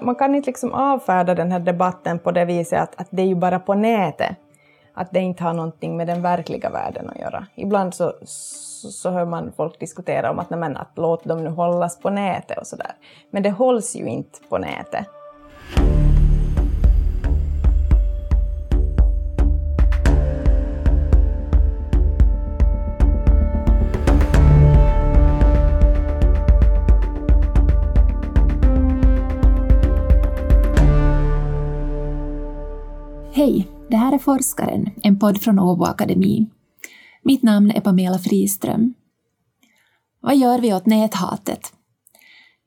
man kan inte liksom avfärda den här debatten på det viset att, att det är ju bara på nätet. Att det inte har någonting med den verkliga världen att göra. Ibland så, så, så hör man folk diskutera om att, nej, att låt dem nu hållas på nätet och sådär. Men det hålls ju inte på nätet. Här är Forskaren, en podd från Åbo Akademi. Mitt namn är Pamela Friström. Vad gör vi åt näthatet?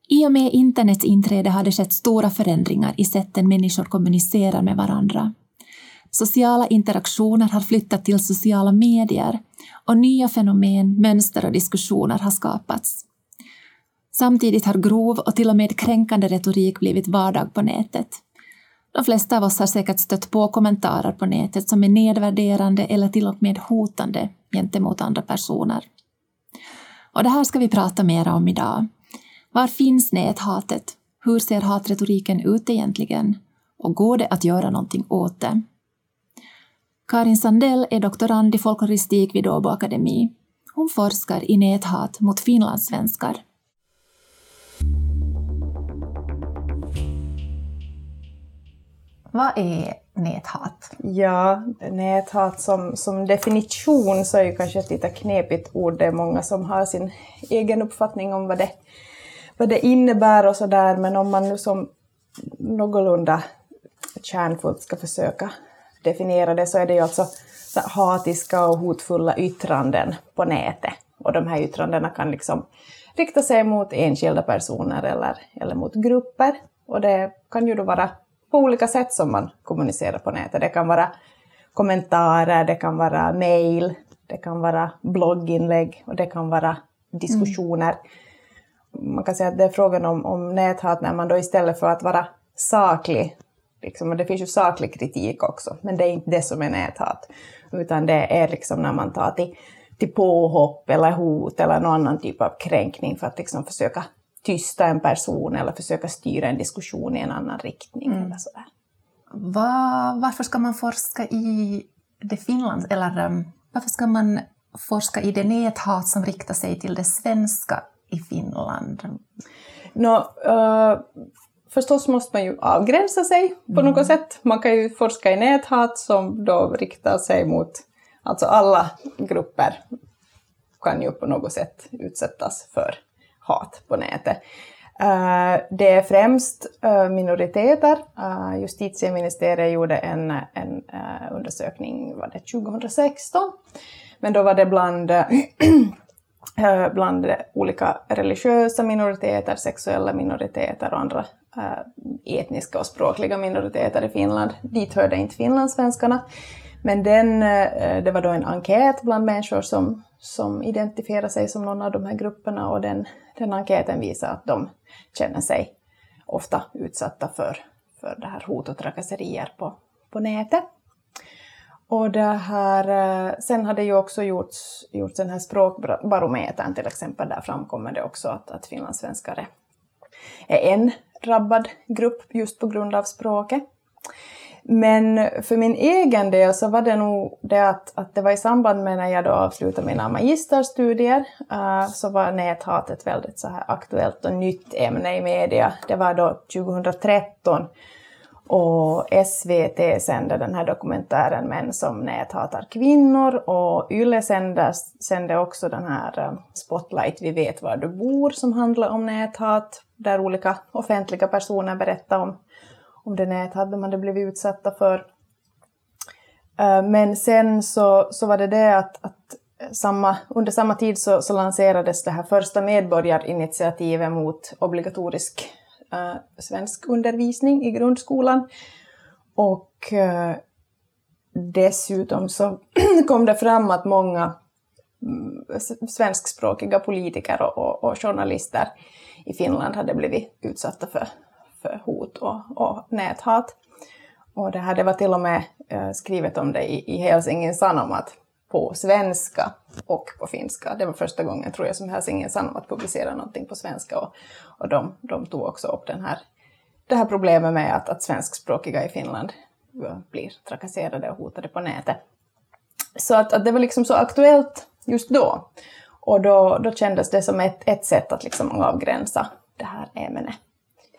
I och med internets inträde har det skett stora förändringar i sätten människor kommunicerar med varandra. Sociala interaktioner har flyttat till sociala medier och nya fenomen, mönster och diskussioner har skapats. Samtidigt har grov och till och med kränkande retorik blivit vardag på nätet. De flesta av oss har säkert stött på kommentarer på nätet som är nedvärderande eller till och med hotande gentemot andra personer. Och det här ska vi prata mer om idag. Var finns näthatet? Hur ser hatretoriken ut egentligen? Och går det att göra någonting åt det? Karin Sandell är doktorand i folkloristik vid Åbo Akademi. Hon forskar i näthat mot finlandssvenskar. Vad är näthat? Ja, näthat som, som definition så är ju kanske ett lite knepigt ord. Det är många som har sin egen uppfattning om vad det, vad det innebär och sådär. Men om man nu som någorlunda kärnfullt ska försöka definiera det så är det ju alltså hatiska och hotfulla yttranden på nätet. Och de här yttrandena kan liksom rikta sig mot enskilda personer eller, eller mot grupper. Och det kan ju då vara på olika sätt som man kommunicerar på nätet. Det kan vara kommentarer, det kan vara mail, det kan vara blogginlägg och det kan vara diskussioner. Mm. Man kan säga att det är frågan om, om näthat när man då istället för att vara saklig, liksom, och det finns ju saklig kritik också, men det är inte det som är näthat, utan det är liksom när man tar till, till påhopp eller hot eller någon annan typ av kränkning för att liksom försöka tysta en person eller försöka styra en diskussion i en annan riktning. Mm. Eller sådär. Var, varför ska man forska i det Finland, eller um, varför ska man forska i det näthat som riktar sig till det svenska i Finland? No, uh, förstås måste man ju avgränsa sig på mm. något sätt. Man kan ju forska i näthat som då riktar sig mot alltså alla grupper kan ju på något sätt utsättas för hat på nätet. Eh, det är främst eh, minoriteter. Eh, justitieministeriet gjorde en, en undersökning var det 2016, men då var det bland, bland olika religiösa minoriteter, sexuella minoriteter och andra etniska och språkliga minoriteter i Finland. Dit hörde inte finlandssvenskarna. Men den, eh, det var då en enkät bland människor som, som identifierar sig som någon av de här grupperna och den den enkäten visar att de känner sig ofta utsatta för, för det här hot och trakasserier på, på nätet. Och det här, eh, sen har det ju också gjorts, gjorts den här språkbarometern till exempel, där framkommer det också att, att finlandssvenskar är en drabbad grupp just på grund av språket. Men för min egen del så var det nog det att, att det var i samband med när jag då avslutade mina magisterstudier uh, så var näthat ett väldigt så här aktuellt och nytt ämne i media. Det var då 2013 och SVT sände den här dokumentären Män som näthatar kvinnor och YLE sände, sände också den här eh, Spotlight Vi vet var du bor som handlar om näthat där olika offentliga personer berättar om om det nät hade man hade blivit utsatta för. Eh, men sen så, så var det det att, att samma, under samma tid så, så, lanserades det här första medborgarinitiativet mot obligatorisk uh, svensk undervisning i grundskolan. Och uh, dessutom så kom det fram att många mm, svenskspråkiga politiker och, och, och, journalister i Finland hade blivit utsatta för för hot och, och näthat. Och det, här, det var till och med eh, skrivet om det i, i Helsingin Sanomat på svenska och på finska. Det var första gången tror jag som Helsingin Sanomat publicerade någonting på svenska och, och de, de tog också upp den här, det här problemet med att, att svenskspråkiga i Finland eh, blir trakasserade och hotade på nätet. Så att, att det var liksom så aktuellt just då. Och då, då kändes det som ett, ett sätt att liksom avgränsa det här ämnet.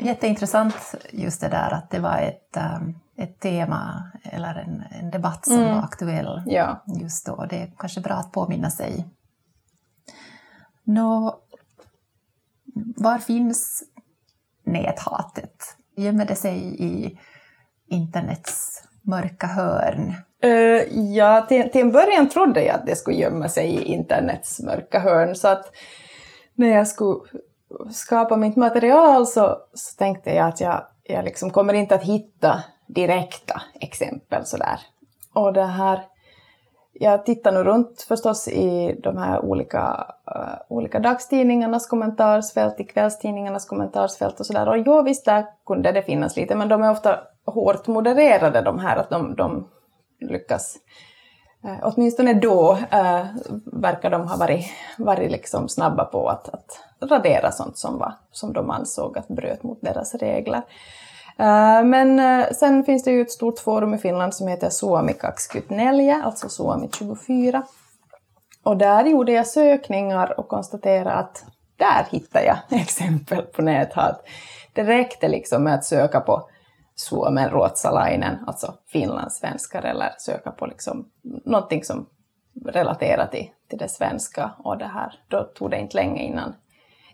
Jätteintressant just det där att det var ett, um, ett tema eller en, en debatt som mm. var aktuell ja. just då. Det är kanske bra att påminna sig. Nå, var finns näthatet? Gömmer det sig i internets mörka hörn? Uh, ja, till, till en början trodde jag att det skulle gömma sig i internets mörka hörn. Så att när jag skulle skapa mitt material så, så tänkte jag att jag, jag liksom kommer inte att hitta direkta exempel sådär. Och det här, jag tittar nu runt förstås i de här olika, uh, olika dagstidningarnas kommentarsfält, i kvällstidningarnas kommentarsfält och sådär. Och jo, visst där kunde det finnas lite, men de är ofta hårt modererade de här, att de, de lyckas eh, åtminstone då eh, verkar de ha varit, varit liksom snabba på att, att radera sånt som, var, som de ansåg att bröt mot deras regler. Eh, men eh, sen finns det ju ett stort forum i Finland som heter Suomi 24, alltså Suomi 24. Och där gjorde jag sökningar och konstaterade att där hittade jag exempel på näthat. Det räckte liksom med att söka på Suomen ruotsalainen, alltså finlandssvenskar, eller söka på liksom någonting som relaterar till, till det svenska. Och det här, då tog det inte länge innan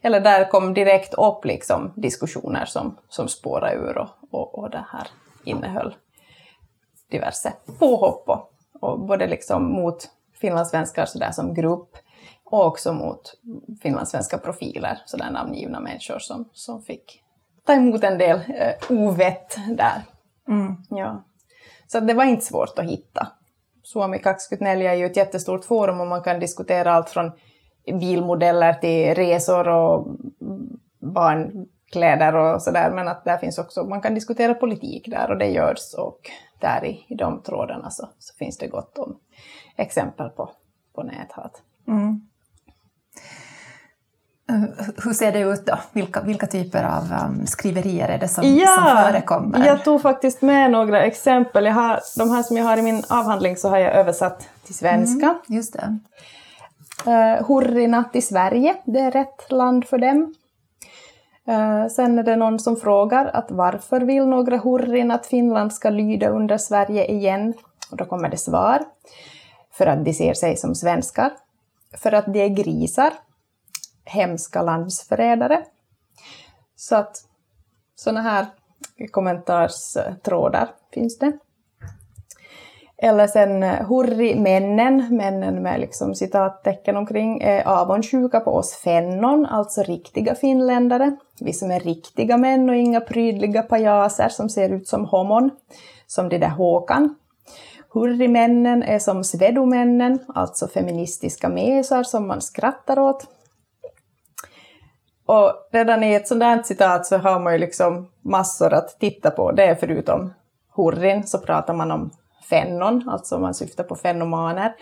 eller där kom direkt upp liksom diskussioner som, som spårade ur och, och, och det här innehöll diverse påhopp och, och både liksom mot finlandssvenskar sådär som grupp och också mot finlandssvenska profiler, sådär namngivna människor som, som fick ta emot en del eh, ovett där. Mm. Ja. Så det var inte svårt att hitta. Suomi 24 är ju ett jättestort forum och man kan diskutera allt från bilmodeller till resor och barnkläder och sådär. Men att där finns också, man kan diskutera politik där och det görs och där i, i de trådarna så, så finns det gott om exempel på, på näthat. Mm. Eh, hur ser det ut då? Vilka, vilka typer av um, skriverier är det som, ja, som förekommer? Jag tog faktiskt med några exempel. Jag har, de här som jag har i min avhandling så har jag översatt till svenska. Mm, just det. Uh, hurrinatt i Sverige, det är rätt land för dem. Uh, sen är det någon som frågar att varför vill några hurrin att Finland ska lyda under Sverige igen? Och då kommer det svar. För att de ser sig som svenskar. För att de är grisar. Hemska landsförrädare. Så att sådana här kommentarstrådar finns det. Eller sen eh, hurri-männen, männen med liksom citattecken omkring, är avundsjuka på oss fennon, alltså riktiga finländare. Vi som är riktiga män och inga prydliga pajaser som ser ut som homon, som det där Håkan. Hurrimännen är som svedomännen, alltså feministiska mesar som man skrattar åt. Och redan i ett sånt här citat så har man ju liksom massor att titta på. Det är förutom hurrin så pratar man om fennon, alltså man syftar på fenomaner.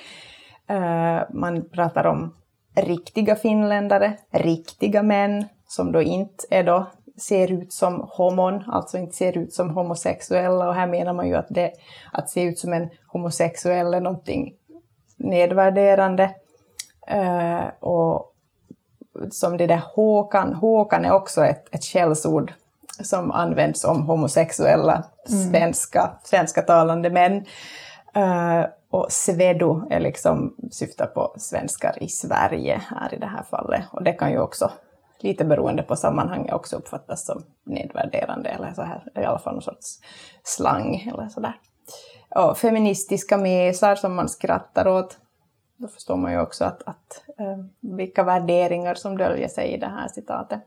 Eh, man pratar om riktiga finländare, riktiga män som då inte är då, ser ut som homon, alltså inte ser ut som homosexuella. Och här menar man ju att det, att se ut som en homosexuell är någonting nedvärderande. Eh, och som det där Håkan, Håkan är också ett, ett källsord som används om homosexuella mm. svenska, svenska talande män. Uh, och svedo är liksom, syftar på svenskar i Sverige här i det här fallet. Och det kan ju också, lite beroende på sammanhanget, också uppfattas som nedvärderande eller så här, i alla fall någon sorts slang eller sådär. Och feministiska mesar som man skrattar åt. Då förstår man ju också att, att eh, vilka värderingar som döljer sig i det här citatet.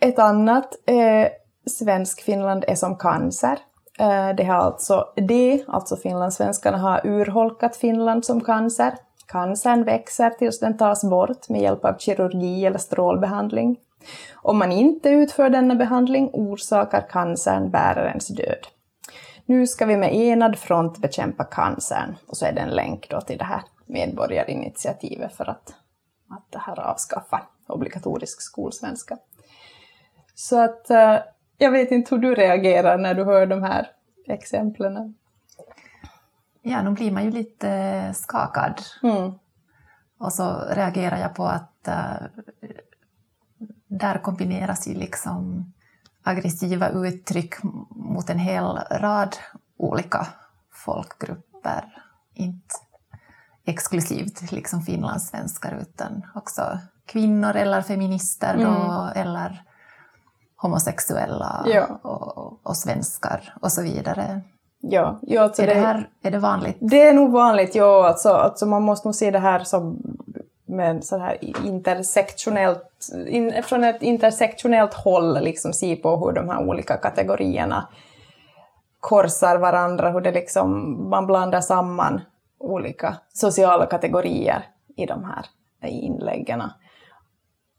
Ett annat eh, Svensk-Finland är som cancer. Eh, det har alltså det, alltså finlandssvenskarna har urholkat Finland som cancer. Cancern växer tills den tas bort med hjälp av kirurgi eller strålbehandling. Om man inte utför denna behandling orsakar cancern bärarens död. Nu ska vi med enad front bekämpa cancern. Och så är det en länk då till det här medborgarinitiativet för att, att det här avskaffa obligatorisk skolsvenska. Så att, eh, Jag vet inte hur du reagerar när du hör de här exemplen. Ja, nu blir man ju lite skakad. Mm. Och så reagerar jag på att uh, där kombineras ju liksom aggressiva uttryck mot en hel rad olika folkgrupper. Inte exklusivt liksom finlandssvenskar utan också kvinnor eller feminister mm. då, eller homosexuella ja. och, och, svenskar och så vidare. Ja, ja alltså är, det, här, är det vanligt? Det är nog vanligt, ja. Alltså, alltså man måste nog se det här som men så här intersektionellt, in, från ett intersektionellt håll liksom se på hur de här olika kategorierna korsar varandra, hur det liksom, man blandar samman olika sociala kategorier i de här inläggen.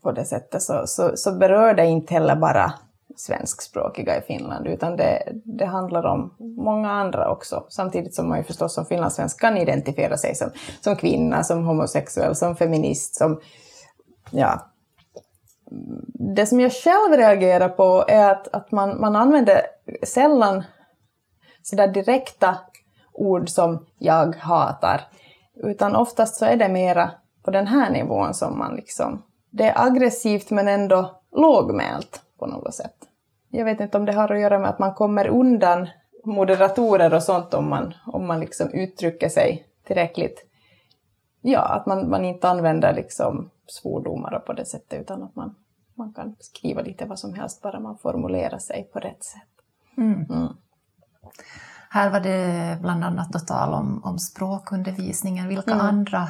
På det sättet så, så, så berör det inte heller bara svenskspråkiga i Finland, utan det, det handlar om många andra också. Samtidigt som man ju förstås som finlandssvensk kan identifiera sig som, som kvinna, som homosexuell, som feminist, som... Ja. Det som jag själv reagerar på är att, att man, man använder sällan sådär direkta ord som jag hatar, utan oftast så är det mera på den här nivån som man liksom... Det är aggressivt men ändå lågmält på något sätt. Jag vet inte om det har att göra med att man kommer undan moderatorer och sånt om man, om man liksom uttrycker sig tillräckligt. Ja, att man, man inte använder liksom svordomar på det sättet utan att man, man kan skriva lite vad som helst bara man formulerar sig på rätt sätt. Mm. Mm. Här var det bland annat då tal om, om språkundervisningen. Vilka mm. andra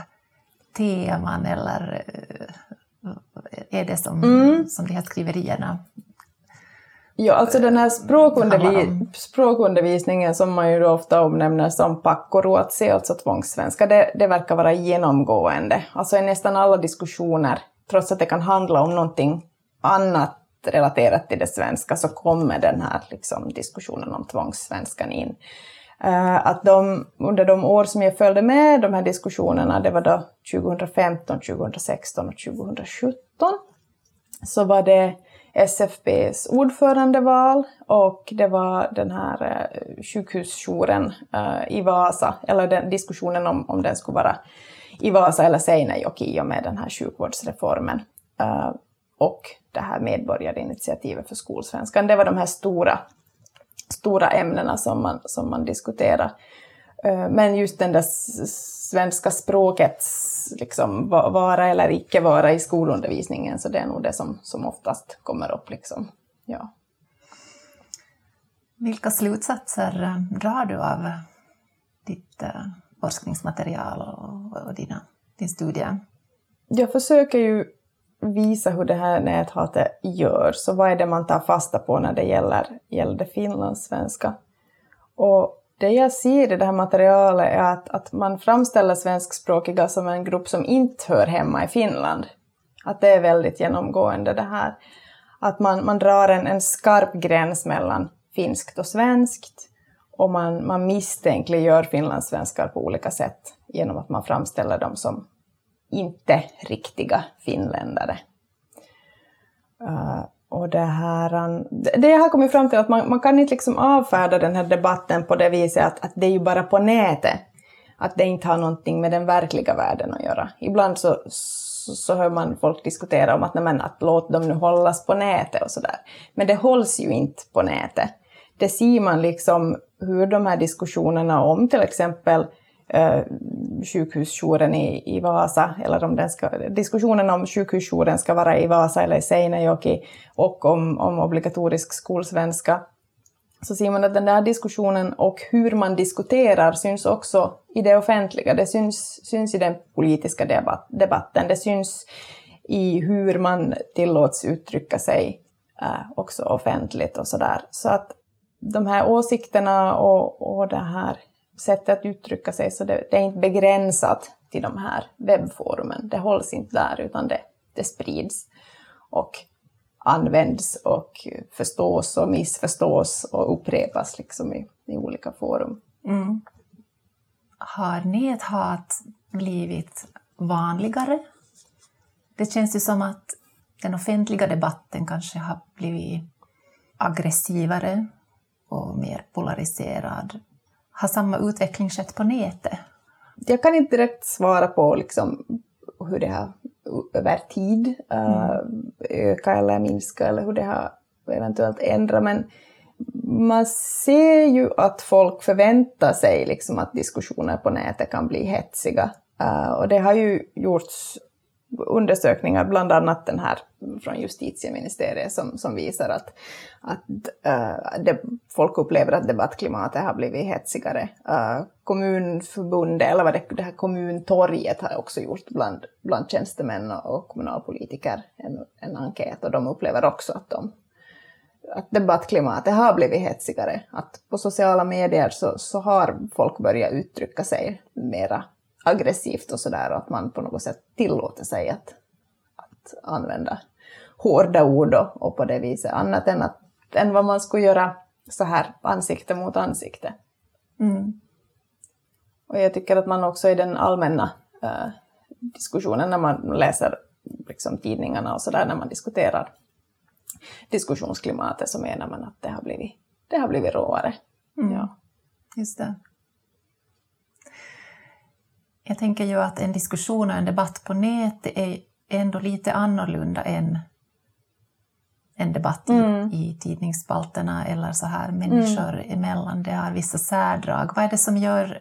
teman eller eh, är det som, mm. som de här skriverierna Ja, alltså den här språkundervi språkundervisningen som man ju ofta omnämner som pakkoruotsi, alltså tvångssvenska, det, det verkar vara genomgående. Alltså i nästan alla diskussioner, trots att det kan handla om någonting annat relaterat till det svenska, så kommer den här liksom, diskussionen om tvångssvenskan in. Uh, att de, under de år som jag följde med de här diskussionerna, det var då 2015, 2016 och 2017, så var det SFPs ordförandeval och det var den här eh, sjukhusjouren eh, i Vasa, eller den diskussionen om, om den skulle vara i Vasa eller Seinejoki i och med den här sjukvårdsreformen. Eh, och det här medborgarinitiativet för skolsvenskan. Det var de här stora, stora ämnena som man, som man diskuterade. Eh, men just den där svenska språkets liksom, vara eller icke vara i skolundervisningen, så det är nog det som, som oftast kommer upp. Liksom. Ja. Vilka slutsatser eh, drar du av ditt eh, forskningsmaterial och, och dina, din studie? Jag försöker ju visa hur det här näthatet gör, så vad är det man tar fasta på när det gäller, gäller det finlandssvenska? Och det jag ser i det här materialet är att, att man framställer svenskspråkiga som en grupp som inte hör hemma i Finland. Att det är väldigt genomgående det här. Att man, man drar en, en skarp gräns mellan finskt och svenskt och man, man misstänkliggör finlandssvenskar på olika sätt genom att man framställer dem som inte riktiga finländare. Uh, och det, här, um, det jag har kommit fram till är att man, man kan inte liksom avfärda den här debatten på det viset att, att det är ju bara på nätet. Att det inte har någonting med den verkliga världen att göra. Ibland så, så, så hör man folk diskutera om att, nej, men, att låt dem nu hållas på nätet och sådär. Men det hålls ju inte på nätet. Det ser man liksom hur de här diskussionerna om till exempel eh, sjukhusjouren i, i Vasa, eller om den ska, diskussionen om sjukhusjouren ska vara i Vasa eller i Seinäjoki och om, om obligatorisk skolsvenska, så ser man att den där diskussionen och hur man diskuterar syns också i det offentliga. Det syns, syns i den politiska debat, debatten. Det syns i hur man tillåts uttrycka sig eh, också offentligt och sådär. Så att de här åsikterna och, och det här sättet att uttrycka sig, så det, det, är inte begränsat till de här webbforumen. Det hålls inte där, utan det, det sprids och används och förstås och missförstås och upprepas liksom i, i olika forum. Mm. Har näthat blivit vanligare? Det känns ju som att den offentliga debatten kanske har blivit aggressivare och mer polariserad. Har samma utveckling skett på nätet? Jag kan inte direkt svara på liksom hur det har över tid uh, öka eller minska eller hur det har eventuellt ändrat. Men man ser ju att folk förväntar sig liksom att diskussioner på nätet kan bli hetsiga. Uh, och det har ju gjorts undersökningar, bland annat den här från justitieministeriet som, som visar att, att uh, det, folk upplever att debattklimatet har blivit hetsigare. Uh, kommunförbundet, eller vad det, det här kommuntorget har också gjort bland, bland tjänstemän och kommunalpolitiker en, en enkät och de upplever också att, de, att debattklimatet har blivit hetsigare. Att på sociala medier så, så har folk börjat uttrycka sig mera aggressivt och sådär och att man på något sätt tillåter sig att, att använda hårda ord och, och på det viset, annat än, att, än vad man skulle göra så här ansikte mot ansikte. Mm. Och jag tycker att man också i den allmänna äh, diskussionen när man läser liksom, tidningarna och sådär, när man diskuterar diskussionsklimatet så menar man att det har blivit, det har blivit råare. Mm. Ja. Just det. Jag tänker ju att en diskussion och en debatt på nätet är ändå lite annorlunda än en debatt mm. i, i tidningsspalterna eller så här människor mm. emellan. Det har vissa särdrag. Vad är det som gör,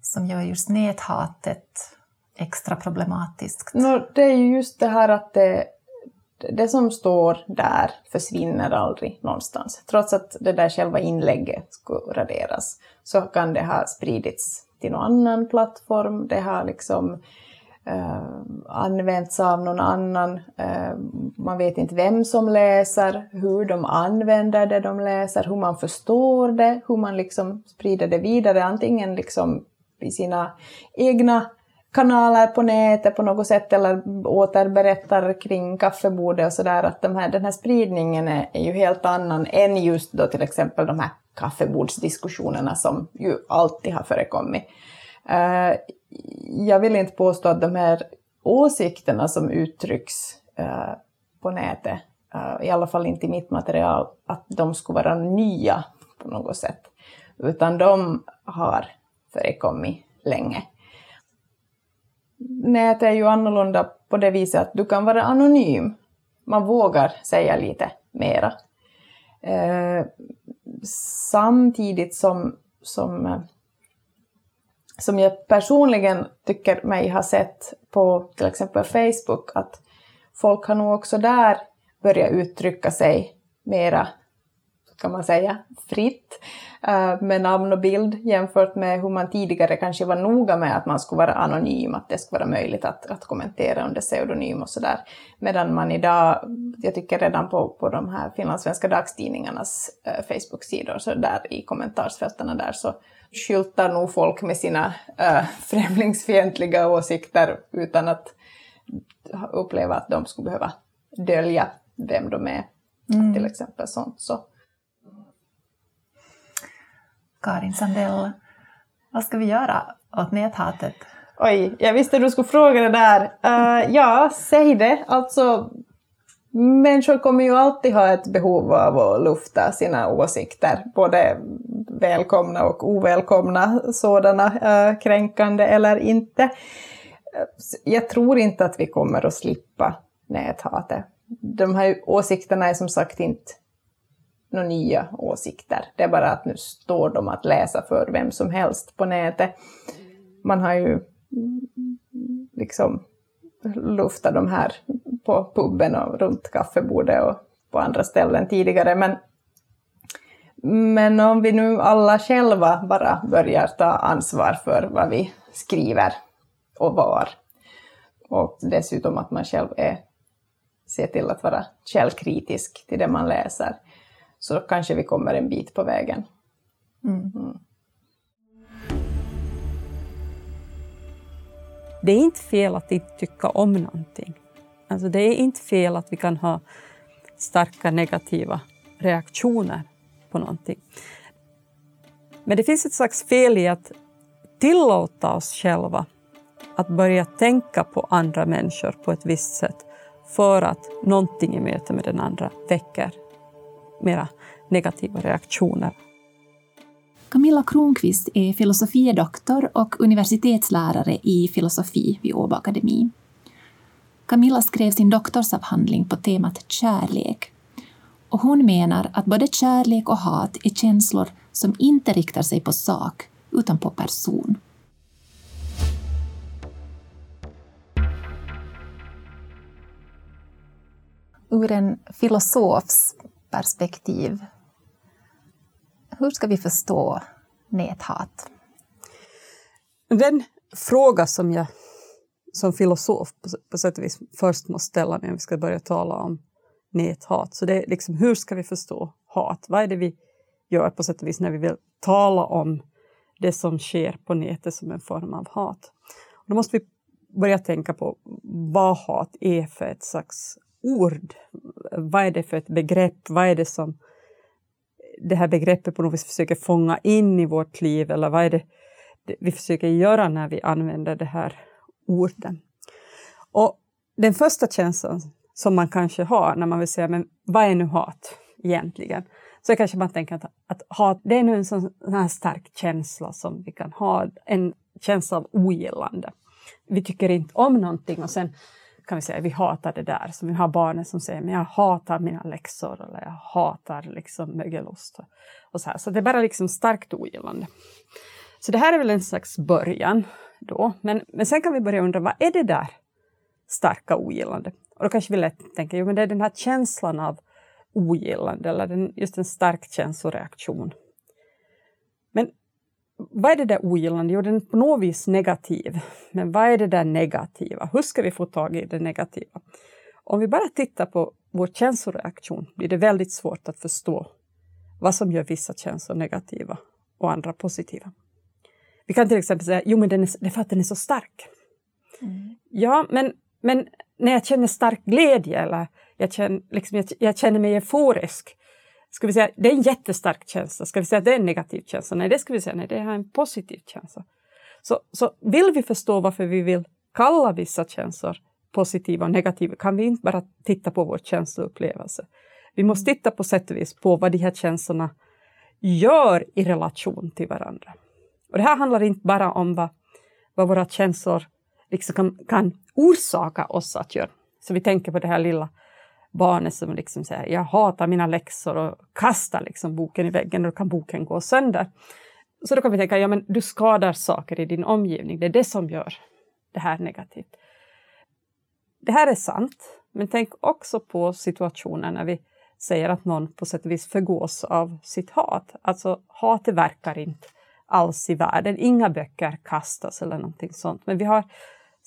som gör just näthatet extra problematiskt? No, det är ju just det här att det, det som står där försvinner aldrig någonstans. Trots att det där själva inlägget skulle raderas så kan det ha spridits till någon annan plattform. Det har liksom eh, använts av någon annan. Eh, man vet inte vem som läser, hur de använder det de läser, hur man förstår det, hur man liksom sprider det vidare, antingen liksom i sina egna kanaler på nätet på något sätt eller återberättar kring kaffebordet och sådär att de här, den här spridningen är, är ju helt annan än just då till exempel de här kaffebordsdiskussionerna som ju alltid har förekommit. Uh, jag vill inte påstå att de här åsikterna som uttrycks uh, på nätet, uh, i alla fall inte i mitt material, att de skulle vara nya på något sätt, utan de har förekommit länge nätet är ju annorlunda på det viset att du kan vara anonym. Man vågar säga lite mera. Eh, samtidigt som, som, eh, som jag personligen tycker mig ha sett på till exempel Facebook att folk har nog också där börjat uttrycka sig mera, kan man säga, fritt. Eh, med namn och bild jämfört med hur man tidigare kanske var noga med att man skulle vara anonym, att det skulle vara möjligt att, att kommentera under pseudonym och sådär. Medan man idag, jag tycker redan på, på de här finlandssvenska dagstidningarnas äh, Facebook-sidor, så där i kommentarsfälten där så skyltar nog folk med sina äh, främlingsfientliga åsikter utan att uppleva att de skulle behöva dölja vem de är. Mm. Till exempel sånt. Så Karin Sandell. Vad ska vi göra åt näthatet? Oj, jag visste du skulle fråga det där. Uh, ja, säg det. Alltså, människor kommer ju alltid ha ett behov av att lufta sina åsikter, både välkomna och ovälkomna sådana, uh, kränkande eller inte. Jag tror inte att vi kommer att slippa näthatet. De här åsikterna är som sagt inte några nya åsikter. Det är bara att nu står de att läsa för vem som helst på nätet. Man har ju liksom luftat de här på puben och runt kaffebordet och på andra ställen tidigare. Men, men om vi nu alla själva bara börjar ta ansvar för vad vi skriver och var, och dessutom att man själv är, ser till att vara källkritisk till det man läser, så kanske vi kommer en bit på vägen. Mm. Mm. Det är inte fel att inte tycka om någonting. Alltså det är inte fel att vi kan ha starka negativa reaktioner på någonting. Men det finns ett slags fel i att tillåta oss själva att börja tänka på andra människor på ett visst sätt för att någonting i möte med den andra väcker mera negativa reaktioner. Camilla Kronqvist är filosofiedoktor och universitetslärare i filosofi vid Åbo Akademi. Camilla skrev sin doktorsavhandling på temat kärlek. Och hon menar att både kärlek och hat är känslor som inte riktar sig på sak, utan på person. Ur en filosofs perspektiv, hur ska vi förstå näthat? Den fråga som jag som filosof på, på sätt och vis först måste ställa mig om vi ska börja tala om näthat. Så det är liksom, hur ska vi förstå hat? Vad är det vi gör på sätt och vis när vi vill tala om det som sker på nätet som en form av hat? Och då måste vi börja tänka på vad hat är för ett slags ord. Vad är det för ett begrepp? Vad är det som det här begreppet på något vis försöker fånga in i vårt liv eller vad är det vi försöker göra när vi använder det här orden. Och den första känslan som man kanske har när man vill säga men vad är nu hat egentligen? Så kanske man tänker att, att hat det är nu en sån här stark känsla som vi kan ha, en känsla av ogillande. Vi tycker inte om någonting och sen kan vi säga att vi hatar det där. Så vi har barnen som säger men jag hatar mina läxor eller jag hatar liksom mögelost. Och så, här. så det är bara liksom starkt ogillande. Så det här är väl en slags början då. Men, men sen kan vi börja undra, vad är det där starka ogillande? Och då kanske vi lätt tänker, jo men det är den här känslan av ogillande eller den, just en stark känsloreaktion. Men vad är det där ogillande? Jo, den är på något vis negativ. Men vad är det där negativa? Hur ska vi få tag i det negativa? Om vi bara tittar på vår känsloreaktion blir det väldigt svårt att förstå vad som gör vissa känslor negativa och andra positiva. Vi kan till exempel säga, jo men den är, det är för att den är så stark. Mm. Ja, men, men när jag känner stark glädje eller jag känner, liksom, jag, jag känner mig euforisk, ska vi säga det är en jättestark känsla? Ska vi säga att det är en negativ känsla? Nej, det ska vi säga, nej, det är en positiv känsla. Så, så vill vi förstå varför vi vill kalla vissa känslor positiva och negativa kan vi inte bara titta på vår känsloupplevelse. Vi måste titta på sätt och vis på vad de här känslorna gör i relation till varandra. Och det här handlar inte bara om vad, vad våra känslor liksom kan, kan orsaka oss att göra. Så vi tänker på det här lilla barnet som liksom säger jag hatar mina läxor och kastar liksom boken i väggen och då kan boken gå sönder. Så då kan vi tänka, ja men du skadar saker i din omgivning, det är det som gör det här negativt. Det här är sant, men tänk också på situationen när vi säger att någon på sätt och vis förgås av sitt hat. Alltså hatet verkar inte alls i världen. Inga böcker kastas eller någonting sånt. Men vi har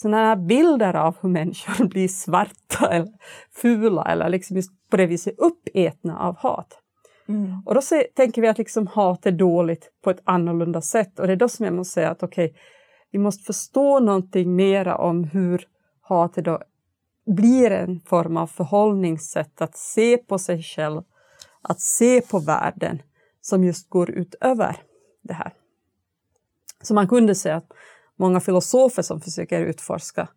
sådana här bilder av hur människor blir svarta eller fula eller liksom just på det viset uppätna av hat. Mm. Och då se, tänker vi att liksom hat är dåligt på ett annorlunda sätt och det är då som jag måste säga att okej, okay, vi måste förstå någonting mera om hur hatet då blir en form av förhållningssätt att se på sig själv, att se på världen som just går utöver det här. Så man kunde säga att många filosofer som försöker utforska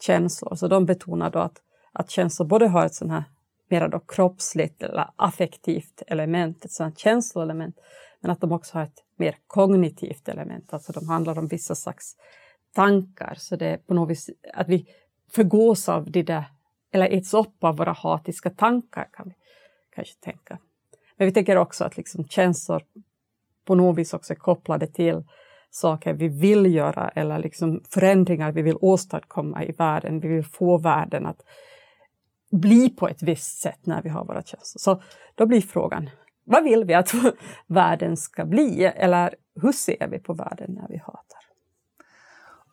känslor, så de betonar då att, att känslor både har ett sånt här mera då kroppsligt eller affektivt element, ett sånt känsloelement, men att de också har ett mer kognitivt element, alltså de handlar om vissa slags tankar, så det är på något vis att vi förgås av det där, eller äts upp av våra hatiska tankar kan vi kanske tänka. Men vi tänker också att liksom känslor på något vis också är kopplade till saker vi vill göra eller liksom förändringar vi vill åstadkomma i världen. Vi vill få världen att bli på ett visst sätt när vi har våra känslor. Så då blir frågan, vad vill vi att världen ska bli? Eller hur ser vi på världen när vi hatar?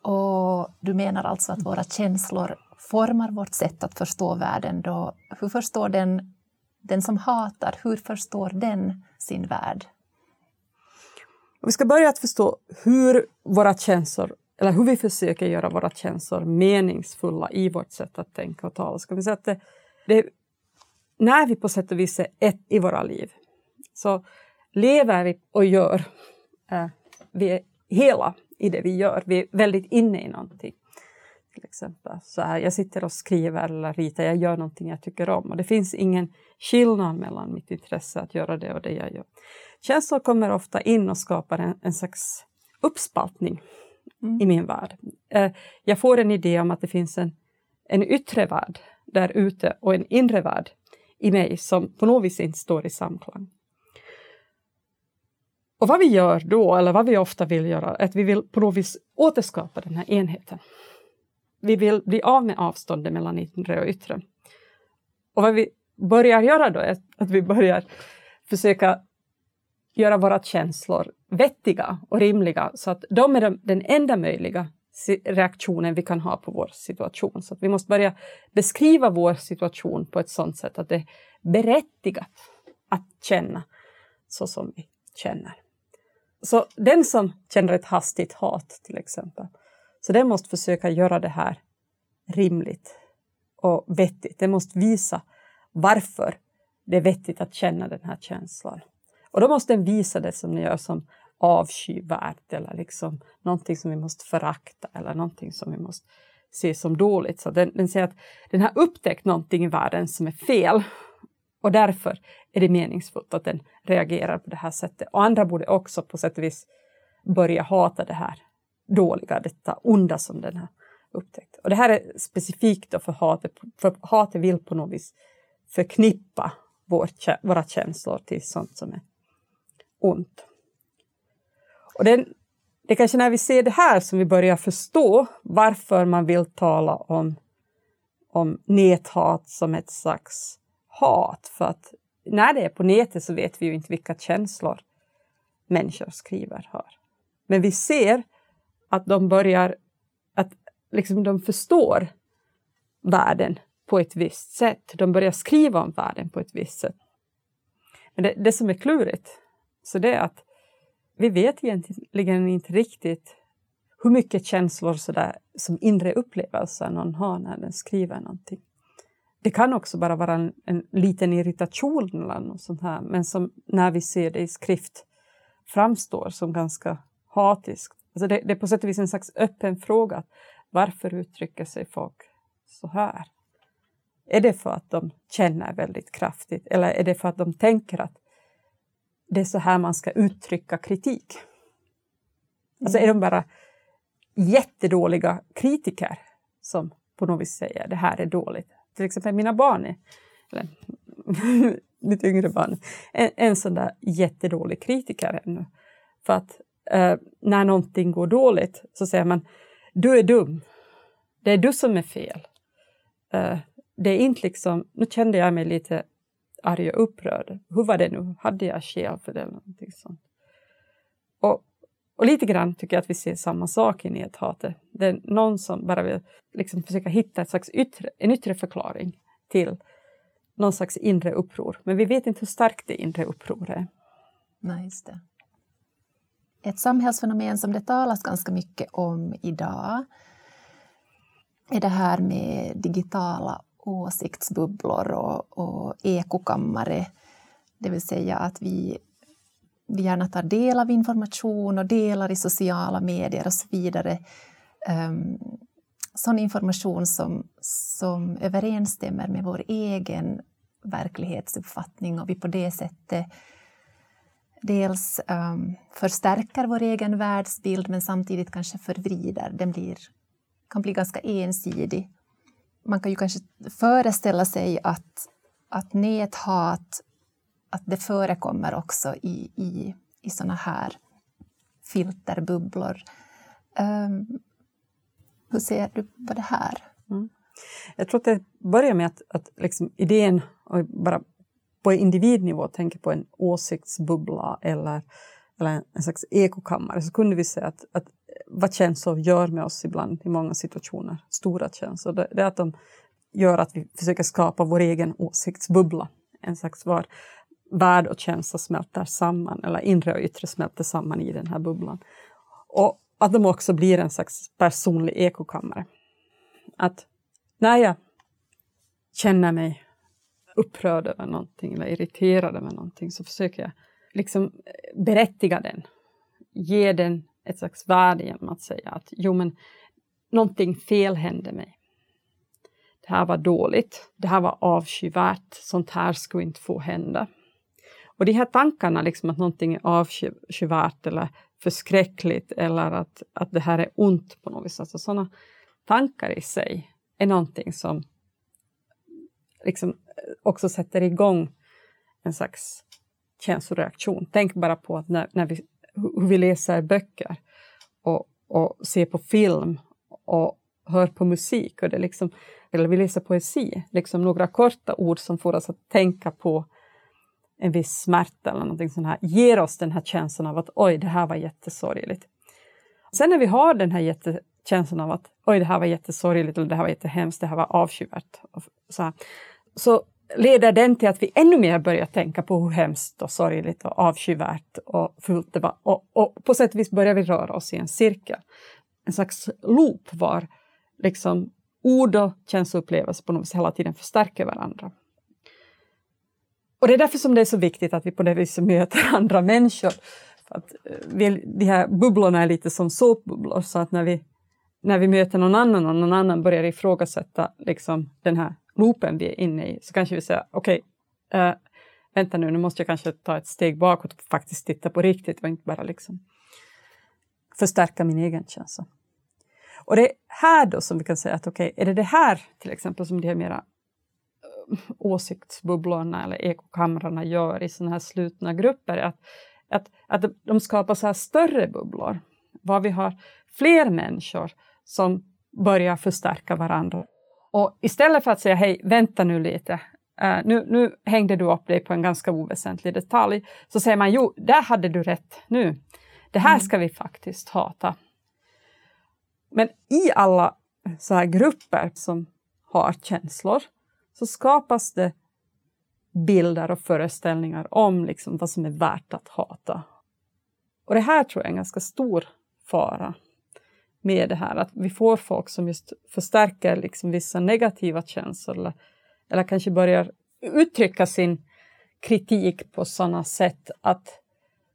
Och du menar alltså att våra känslor formar vårt sätt att förstå världen. Då, hur förstår den, den som hatar, hur förstår den sin värld? Och vi ska börja att förstå hur våra känslor, eller hur vi försöker göra våra känslor meningsfulla i vårt sätt att tänka och tala. Ska vi säga att det, det, när vi på sätt och vis är ett i våra liv, så lever vi och gör, Eh, vi är hela i det vi gör, vi är väldigt inne i någonting. till exempel. Så här, jag sitter och skriver eller ritar, jag gör någonting jag tycker om och det finns ingen skillnad mellan mitt intresse att göra det och det jag gör. Känslor kommer ofta in och skapar en, en slags uppspaltning mm. i min värld. Eh, jag får en idé om att det finns en, en yttre värld där ute och en inre värld i mig som på något vis inte står i samklang. Och vad vi gör då, eller vad vi ofta vill göra, är att vi vill på något vis återskapa den här enheten. Vi vill bli av med avståndet mellan inre och yttre. Och vad vi börjar göra då är att vi börjar försöka göra våra känslor vettiga och rimliga så att de är den enda möjliga reaktionen vi kan ha på vår situation. Så att vi måste börja beskriva vår situation på ett sådant sätt att det är berättigat att känna så som vi känner. Så den som känner ett hastigt hat till exempel, så den måste försöka göra det här rimligt och vettigt. Den måste visa varför det är vettigt att känna den här känslan. Och då måste den visa det som ni gör som avskyvärt eller liksom någonting som vi måste förakta eller någonting som vi måste se som dåligt. Så den, den säger att den har upptäckt någonting i världen som är fel och därför är det meningsfullt att den reagerar på det här sättet. Och andra borde också på sätt och vis börja hata det här dåliga, detta onda som den har upptäckt. Och det här är specifikt då för hatet, för hatet vill på något vis förknippa vår, våra känslor till sånt som är ont. Och det, det är kanske när vi ser det här som vi börjar förstå varför man vill tala om, om näthat som ett slags hat. För att när det är på nätet så vet vi ju inte vilka känslor människor skriver har. Men vi ser att de börjar, att liksom de förstår världen på ett visst sätt. De börjar skriva om världen på ett visst sätt. Men det, det som är klurigt, så det är att vi vet egentligen inte riktigt hur mycket känslor så där, som inre upplevelser någon har när den skriver någonting. Det kan också bara vara en, en liten irritation eller något sånt här, men som när vi ser det i skrift framstår som ganska hatiskt. Alltså det, det är på sätt och vis en slags öppen fråga. Varför uttrycker sig folk så här? Är det för att de känner väldigt kraftigt eller är det för att de tänker att det är så här man ska uttrycka kritik? Alltså är de bara jättedåliga kritiker som på något vis säger det här är dåligt? till exempel mina barn, är, eller mitt yngre barn, en, en sån där jättedålig kritiker ännu. För att eh, när någonting går dåligt så säger man du är dum. Det är du som är fel. Eh, det är inte liksom, nu kände jag mig lite arg och upprörd. Hur var det nu? Hade jag skäl för det? Eller någonting sånt. Och och lite grann tycker jag att vi ser samma sak i näthatet. Det är någon som bara vill liksom försöka hitta ett slags yttre, en yttre förklaring till någon slags inre uppror. Men vi vet inte hur starkt det inre upproret är. Nej, just det. Ett samhällsfenomen som det talas ganska mycket om idag är det här med digitala åsiktsbubblor och, och ekokammare. Det vill säga att vi vi gärna tar del av information och delar i sociala medier och så vidare. Um, sån information som, som överensstämmer med vår egen verklighetsuppfattning och vi på det sättet dels um, förstärker vår egen världsbild men samtidigt kanske förvrider. Den blir, kan bli ganska ensidig. Man kan ju kanske föreställa sig att, att näthat att det förekommer också i, i, i såna här filterbubblor. Um, hur ser du på det här? Mm. Jag tror att det börjar med att, att liksom idén, och bara på individnivå tänker på en åsiktsbubbla eller, eller en slags ekokammare, så kunde vi se att, att vad känslor gör med oss ibland i många situationer, stora känslor, det, det är att de gör att vi försöker skapa vår egen åsiktsbubbla. En slags var, värld och känsla smälter samman, eller inre och yttre smälter samman i den här bubblan. Och att de också blir en slags personlig ekokammare. Att när jag känner mig upprörd över någonting eller irriterad över någonting så försöker jag liksom eh, berättiga den, ge den ett slags värde genom att säga att jo men någonting fel hände mig. Det här var dåligt, det här var avskyvärt, sånt här skulle inte få hända. Och de här tankarna, liksom att någonting är avskyvärt eller förskräckligt eller att, att det här är ont på något vis, alltså sådana tankar i sig är någonting som liksom eh, också sätter igång en slags känsloreaktion. Tänk bara på att när, när vi, hur vi läser böcker och, och ser på film och hör på musik, och det liksom, eller vi läser poesi, liksom några korta ord som får oss att tänka på en viss smärta eller någonting sånt här, ger oss den här känslan av att oj, det här var jättesorgligt. Sen när vi har den här jättekänslan av att oj, det här var jättesorgligt eller det här var jättehemskt, det här var avskyvärt, så, här, så leder den till att vi ännu mer börjar tänka på hur hemskt och sorgligt och avskyvärt och fult det var. Och, och på sätt och vis börjar vi röra oss i en cirkel. En slags loop var liksom ord och känsloupplevelser på något vis hela tiden förstärker varandra. Och det är därför som det är så viktigt att vi på det viset möter andra människor. För att eh, vi, de här bubblorna är lite som såpbubblor, så att när vi, när vi möter någon annan och någon annan börjar ifrågasätta liksom, den här loopen vi är inne i, så kanske vi säger okej, okay, uh, vänta nu, nu måste jag kanske ta ett steg bakåt och faktiskt titta på riktigt och inte bara liksom förstärka min egen känsla. Och det är här då som vi kan säga att okej, okay, är det det här till exempel som de här mera eh, åsiktsbubblorna eller ekokamrarna gör i sådana här slutna grupper, att, att, att de skapar så här större bubblor, var vi har fler människor som börjar förstärka varandra och istället för att säga hej, vänta nu lite, uh, nu, nu hängde du upp dig på en ganska oväsentlig detalj, så säger man jo, där hade du rätt nu. Det här mm. ska vi faktiskt hata. Men i alla så här grupper som har känslor så skapas det bilder och föreställningar om liksom vad som är värt att hata. Och det här tror jag är en ganska stor fara med det här, att vi får folk som just förstärker liksom vissa negativa känslor eller, eller kanske börjar uttrycka sin kritik på sådana sätt att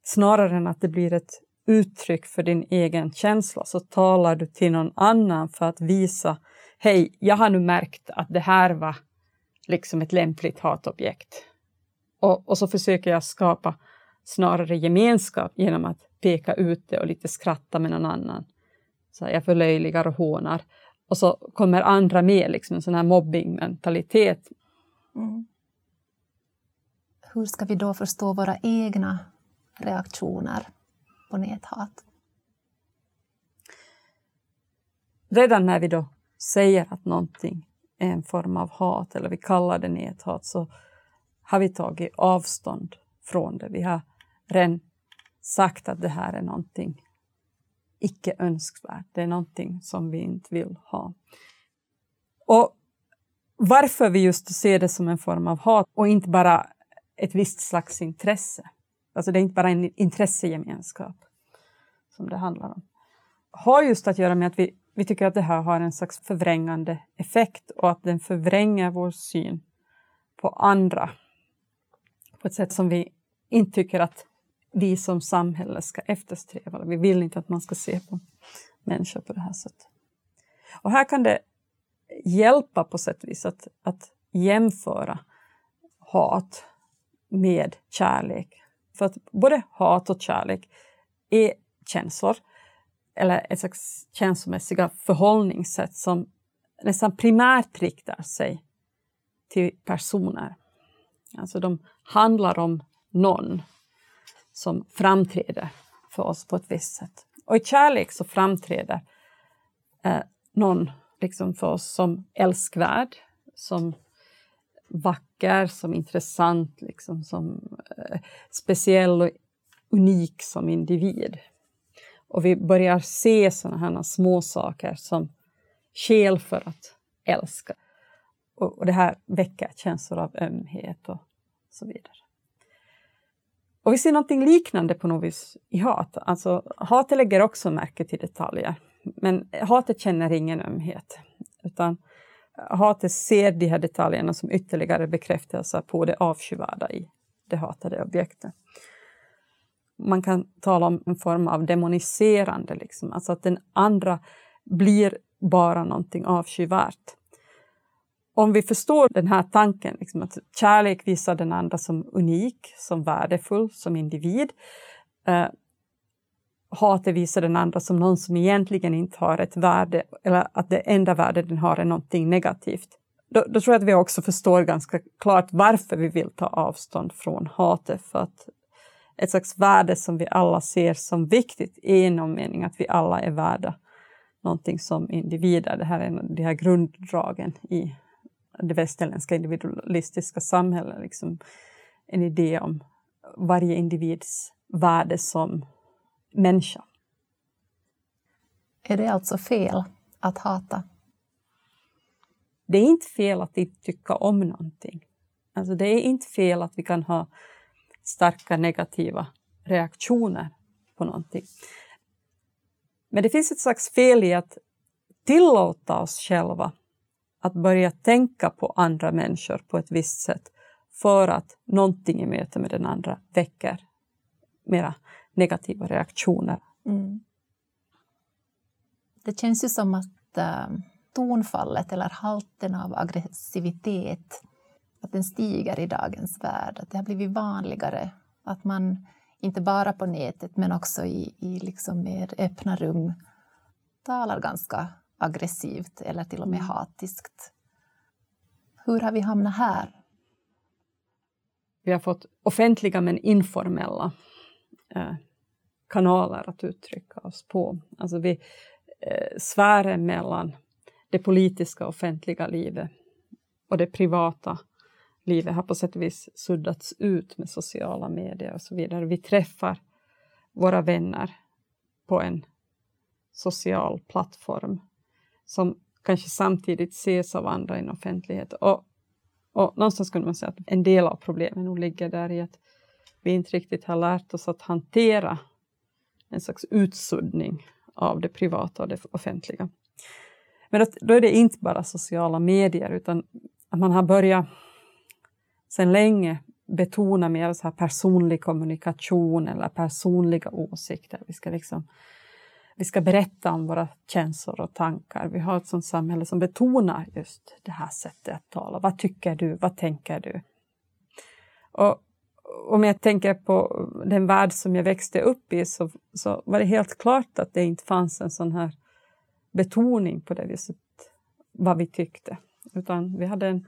snarare än att det blir ett uttryck för din egen känsla så talar du till någon annan för att visa hej, jag har nu märkt att det här var liksom ett lämpligt hatobjekt. Och, och så försöker jag skapa snarare gemenskap genom att peka ut det och lite skratta med någon annan så här, jag förlöjligar och hånar. Och så kommer andra med, liksom en sån här mobbingmentalitet. Mm. Hur ska vi då förstå våra egna reaktioner på näthat? Redan när vi då säger att någonting är en form av hat eller vi kallar det näthat så har vi tagit avstånd från det. Vi har redan sagt att det här är någonting icke önskvärt. Det är någonting som vi inte vill ha. Och varför vi just ser det som en form av hat och inte bara ett visst slags intresse. Alltså det är inte bara en intressegemenskap som det handlar om. Har just att göra med att vi, vi tycker att det här har en slags förvrängande effekt och att den förvränger vår syn på andra på ett sätt som vi inte tycker att vi som samhälle ska eftersträva. Vi vill inte att man ska se på människor på det här sättet. Och här kan det hjälpa på sätt och vis att, att jämföra hat med kärlek. För att både hat och kärlek är känslor, eller ett slags känslomässiga förhållningssätt som nästan primärt riktar sig till personer. Alltså de handlar om någon som framträder för oss på ett visst sätt. Och i kärlek så framträder eh, någon liksom för oss som älskvärd, som vacker, som intressant, liksom, som eh, speciell och unik som individ. Och vi börjar se sådana här små saker som skäl för att älska. Och, och det här väcker känslor av ömhet och så vidare. Och vi ser någonting liknande på något vis i hat. Alltså, hatet lägger också märke till detaljer. Men hatet känner ingen ömhet. Utan hatet ser de här detaljerna som ytterligare bekräftelse på det avskyvärda i det hatade objektet. Man kan tala om en form av demoniserande, liksom. alltså att den andra blir bara någonting avskyvärt. Om vi förstår den här tanken, liksom att kärlek visar den andra som unik, som värdefull, som individ. Eh, hatet visar den andra som någon som egentligen inte har ett värde, eller att det enda värde den har är någonting negativt. Då, då tror jag att vi också förstår ganska klart varför vi vill ta avstånd från hatet. För att ett slags värde som vi alla ser som viktigt i någon mening att vi alla är värda någonting som individer. Det här är en av de här grunddragen i det västerländska individualistiska samhället. Liksom en idé om varje individs värde som människa. Är det alltså fel att hata? Det är inte fel att inte tycka om någonting. Alltså det är inte fel att vi kan ha starka negativa reaktioner på någonting. Men det finns ett slags fel i att tillåta oss själva att börja tänka på andra människor på ett visst sätt för att någonting i möte med den andra väcker mera negativa reaktioner. Mm. Det känns ju som att äh, tonfallet eller halten av aggressivitet att den stiger i dagens värld. Att det har blivit vanligare att man inte bara på nätet men också i, i liksom mer öppna rum talar ganska aggressivt eller till och med mm. hatiskt. Hur har vi hamnat här? Vi har fått offentliga men informella eh, kanaler att uttrycka oss på. Alltså vi, eh, sfären mellan det politiska offentliga livet och det privata livet har på sätt och vis suddats ut med sociala medier och så vidare. Vi träffar våra vänner på en social plattform som kanske samtidigt ses av andra i en offentlighet. Och, och någonstans kunde man säga att en del av problemet nog ligger där i att vi inte riktigt har lärt oss att hantera en slags utsuddning av det privata och det offentliga. Men då är det inte bara sociala medier utan att man har börjat sedan länge betona mer så här personlig kommunikation eller personliga åsikter. Vi ska, liksom, vi ska berätta om våra känslor och tankar. Vi har ett sånt samhälle som betonar just det här sättet att tala. Vad tycker du? Vad tänker du? Och om jag tänker på den värld som jag växte upp i så, så var det helt klart att det inte fanns en sån här betoning på det viset vad vi tyckte. Utan vi hade en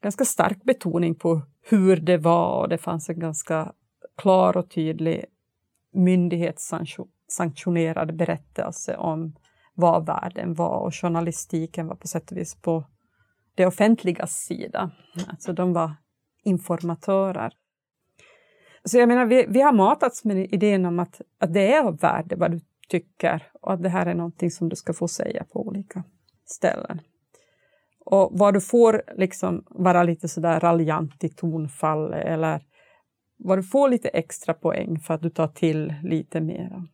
ganska stark betoning på hur det var och det fanns en ganska klar och tydlig sanktionerad berättelse om vad världen var och journalistiken var på sätt och vis på det offentligas sida. Alltså de var informatörer. Så jag menar, vi, vi har matats med idén om att, att det är av värde vad du tycker och att det här är någonting som du ska få säga på olika ställen. Och vad du får liksom vara lite sådär raljant i tonfall eller vad du får lite extra poäng för att du tar till lite mera.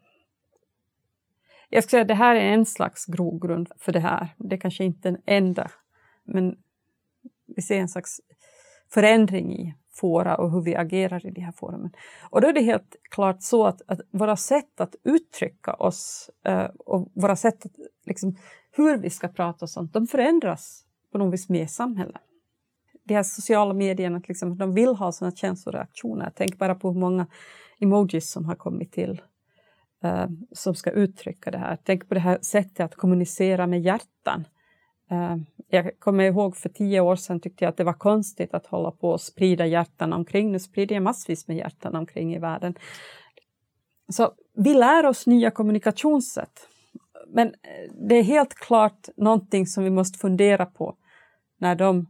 Jag skulle säga att det här är en slags grogrund för det här. Det är kanske inte den enda, men vi ser en slags förändring i fora och hur vi agerar i de här forumen. Och då är det helt klart så att, att våra sätt att uttrycka oss eh, och våra sätt att, liksom, hur vi ska prata och sånt, de förändras på något vis med samhället. De här sociala medierna, liksom, de vill ha sådana känsloreaktioner. Tänk bara på hur många emojis som har kommit till eh, som ska uttrycka det här. Tänk på det här sättet att kommunicera med hjärtan. Eh, jag kommer ihåg för tio år sedan tyckte jag att det var konstigt att hålla på och sprida hjärtan omkring. Nu sprider jag massvis med hjärtan omkring i världen. Så vi lär oss nya kommunikationssätt. Men eh, det är helt klart någonting som vi måste fundera på när de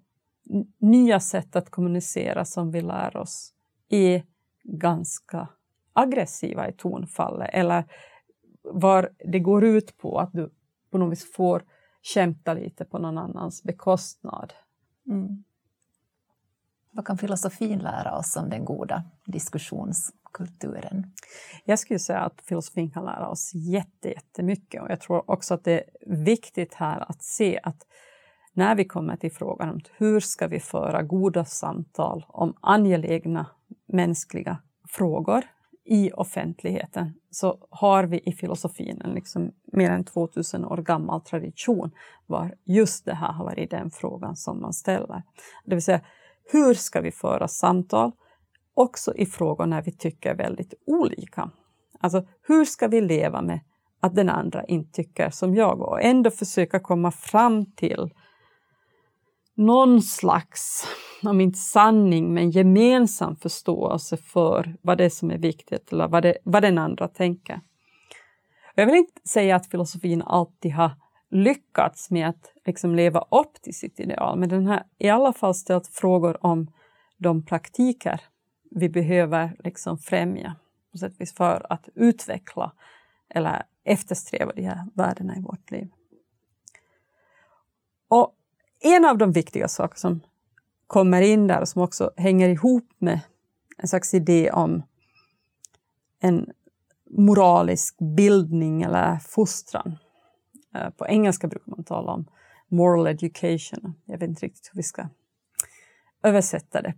nya sätt att kommunicera som vi lär oss är ganska aggressiva i tonfallet eller var det går ut på att du på något vis får kämpa lite på någon annans bekostnad. Mm. Vad kan filosofin lära oss om den goda diskussionskulturen? Jag skulle säga att filosofin kan lära oss jättemycket och jag tror också att det är viktigt här att se att när vi kommer till frågan om hur ska vi föra goda samtal om angelägna mänskliga frågor i offentligheten så har vi i filosofin en liksom mer än 2000 år gammal tradition var just det här har varit den frågan som man ställer. Det vill säga, hur ska vi föra samtal också i frågor när vi tycker väldigt olika? Alltså, hur ska vi leva med att den andra inte tycker som jag och ändå försöka komma fram till någon slags, om inte sanning, men gemensam förståelse för vad det är som är viktigt eller vad, det, vad den andra tänker. Jag vill inte säga att filosofin alltid har lyckats med att liksom leva upp till sitt ideal, men den har i alla fall ställt frågor om de praktiker vi behöver liksom främja på sätt vis för att utveckla eller eftersträva de här värdena i vårt liv. Och en av de viktiga saker som kommer in där och som också hänger ihop med en slags idé om en moralisk bildning eller fostran. Eh, på engelska brukar man tala om moral education. Jag vet inte riktigt hur vi ska översätta det.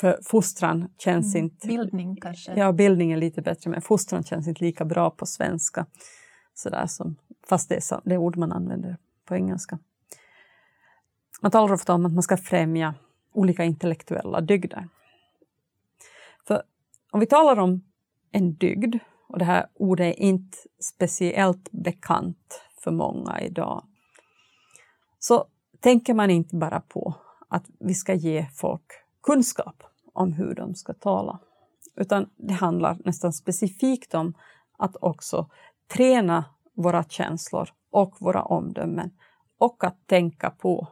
För fostran känns mm, inte... Bildning kanske? Ja, bildning är lite bättre, men fostran känns inte lika bra på svenska. Sådär som, fast det är det ord man använder på engelska. Man talar ofta om att man ska främja olika intellektuella dygder. För om vi talar om en dygd, och det här ordet är inte speciellt bekant för många idag, så tänker man inte bara på att vi ska ge folk kunskap om hur de ska tala, utan det handlar nästan specifikt om att också träna våra känslor och våra omdömen och att tänka på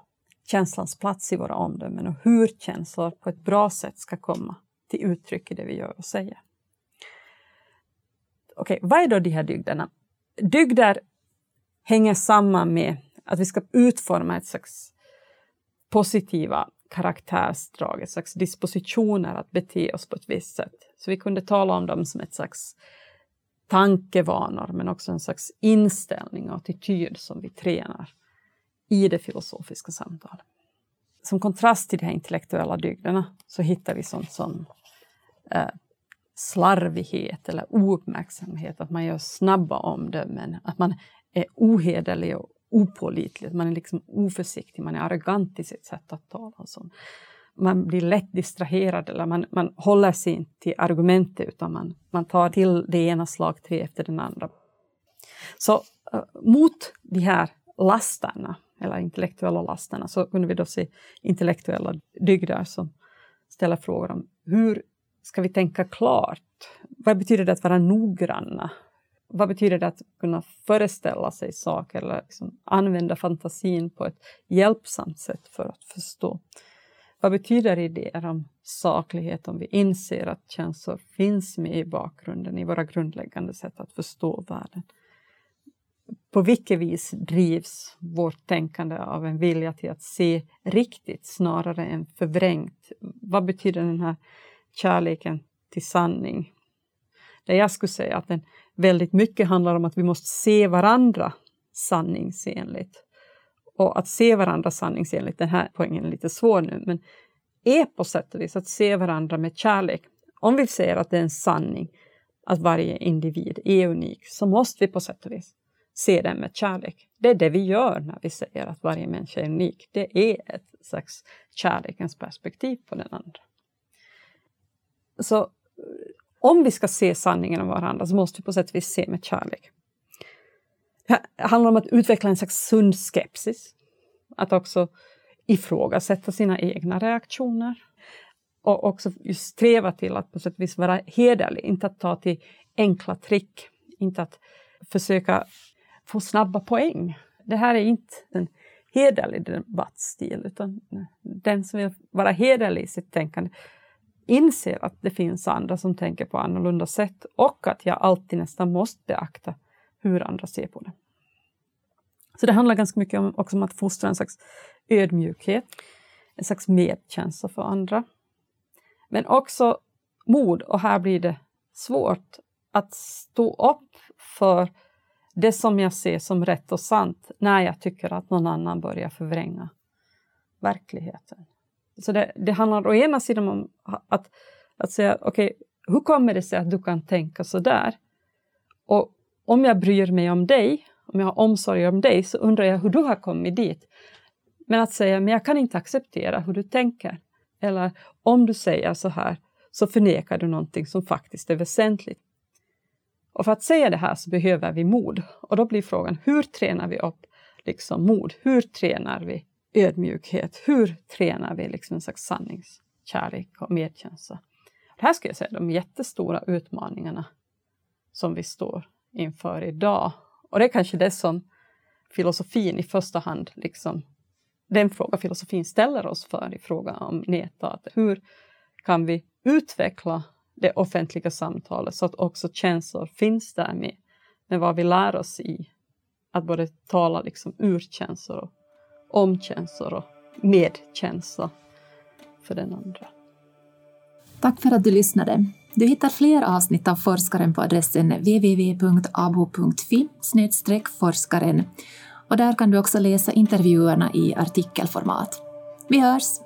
känslans plats i våra omdömen och hur känslor på ett bra sätt ska komma till uttryck i det vi gör och säger. Okej, okay, vad är då de här dygderna? Dygder hänger samman med att vi ska utforma ett slags positiva karaktärsdrag, ett slags dispositioner att bete oss på ett visst sätt. Så vi kunde tala om dem som ett slags tankevanor men också en slags inställning och attityd som vi tränar i det filosofiska samtalet. Som kontrast till de här intellektuella dygderna så hittar vi sånt som eh, slarvighet eller ouppmärksamhet, att man gör snabba omdömen, att man är ohederlig och opålitlig, man är liksom oförsiktig, man är arrogant i sitt sätt att tala. Och sånt. Man blir lätt distraherad eller man, man håller sig inte till argumentet utan man, man tar till det ena slagträ efter den andra. Så eh, mot de här lasterna eller intellektuella lasterna, så kunde vi då se intellektuella dygder som ställer frågor om hur ska vi tänka klart? Vad betyder det att vara noggranna? Vad betyder det att kunna föreställa sig saker eller liksom använda fantasin på ett hjälpsamt sätt för att förstå? Vad betyder idéer om saklighet om vi inser att känslor finns med i bakgrunden i våra grundläggande sätt att förstå världen? På vilket vis drivs vårt tänkande av en vilja till att se riktigt snarare än förvrängt? Vad betyder den här kärleken till sanning? Där jag skulle säga att den väldigt mycket handlar om att vi måste se varandra sanningsenligt. Och att se varandra sanningsenligt, den här poängen är lite svår nu, men är på sätt och vis att se varandra med kärlek. Om vi säger att det är en sanning att varje individ är unik så måste vi på sätt och vis se den med kärlek. Det är det vi gör när vi säger att varje människa är unik. Det är ett slags kärlekens perspektiv på den andra. Så eh, om vi ska se sanningen om varandra så måste vi på sätt och vis se med kärlek. Det handlar om att utveckla en slags sund skepsis. Att också ifrågasätta sina egna reaktioner. Och också sträva till att på sätt och vis vara hederlig, inte att ta till enkla trick. Inte att försöka få snabba poäng. Det här är inte en hederlig debattstil utan den som vill vara hederlig i sitt tänkande inser att det finns andra som tänker på annorlunda sätt och att jag alltid nästan måste beakta hur andra ser på det. Så det handlar ganska mycket om, också om att fostra en slags ödmjukhet, en slags medkänsla för andra. Men också mod, och här blir det svårt, att stå upp för det som jag ser som rätt och sant när jag tycker att någon annan börjar förvränga verkligheten. Så det, det handlar å ena sidan om att, att säga, okej, okay, hur kommer det sig att du kan tänka så där? Och om jag bryr mig om dig, om jag har omsorg om dig, så undrar jag hur du har kommit dit. Men att säga, men jag kan inte acceptera hur du tänker. Eller om du säger så här, så förnekar du någonting som faktiskt är väsentligt. Och för att säga det här så behöver vi mod. Och då blir frågan, hur tränar vi upp liksom mod? Hur tränar vi ödmjukhet? Hur tränar vi liksom en slags sanningskärlek och medkänsla? Det här skulle jag säga är de jättestora utmaningarna som vi står inför idag. Och det är kanske det som filosofin i första hand, liksom, den fråga filosofin ställer oss för i fråga om näthat. Hur kan vi utveckla det offentliga samtalet så att också känslor finns där med, med vad vi lär oss i att både tala liksom ur känslor, och om känslor och med känsla för den andra. Tack för att du lyssnade. Du hittar fler avsnitt av Forskaren på adressen www.abo.fi forskaren och där kan du också läsa intervjuerna i artikelformat. Vi hörs!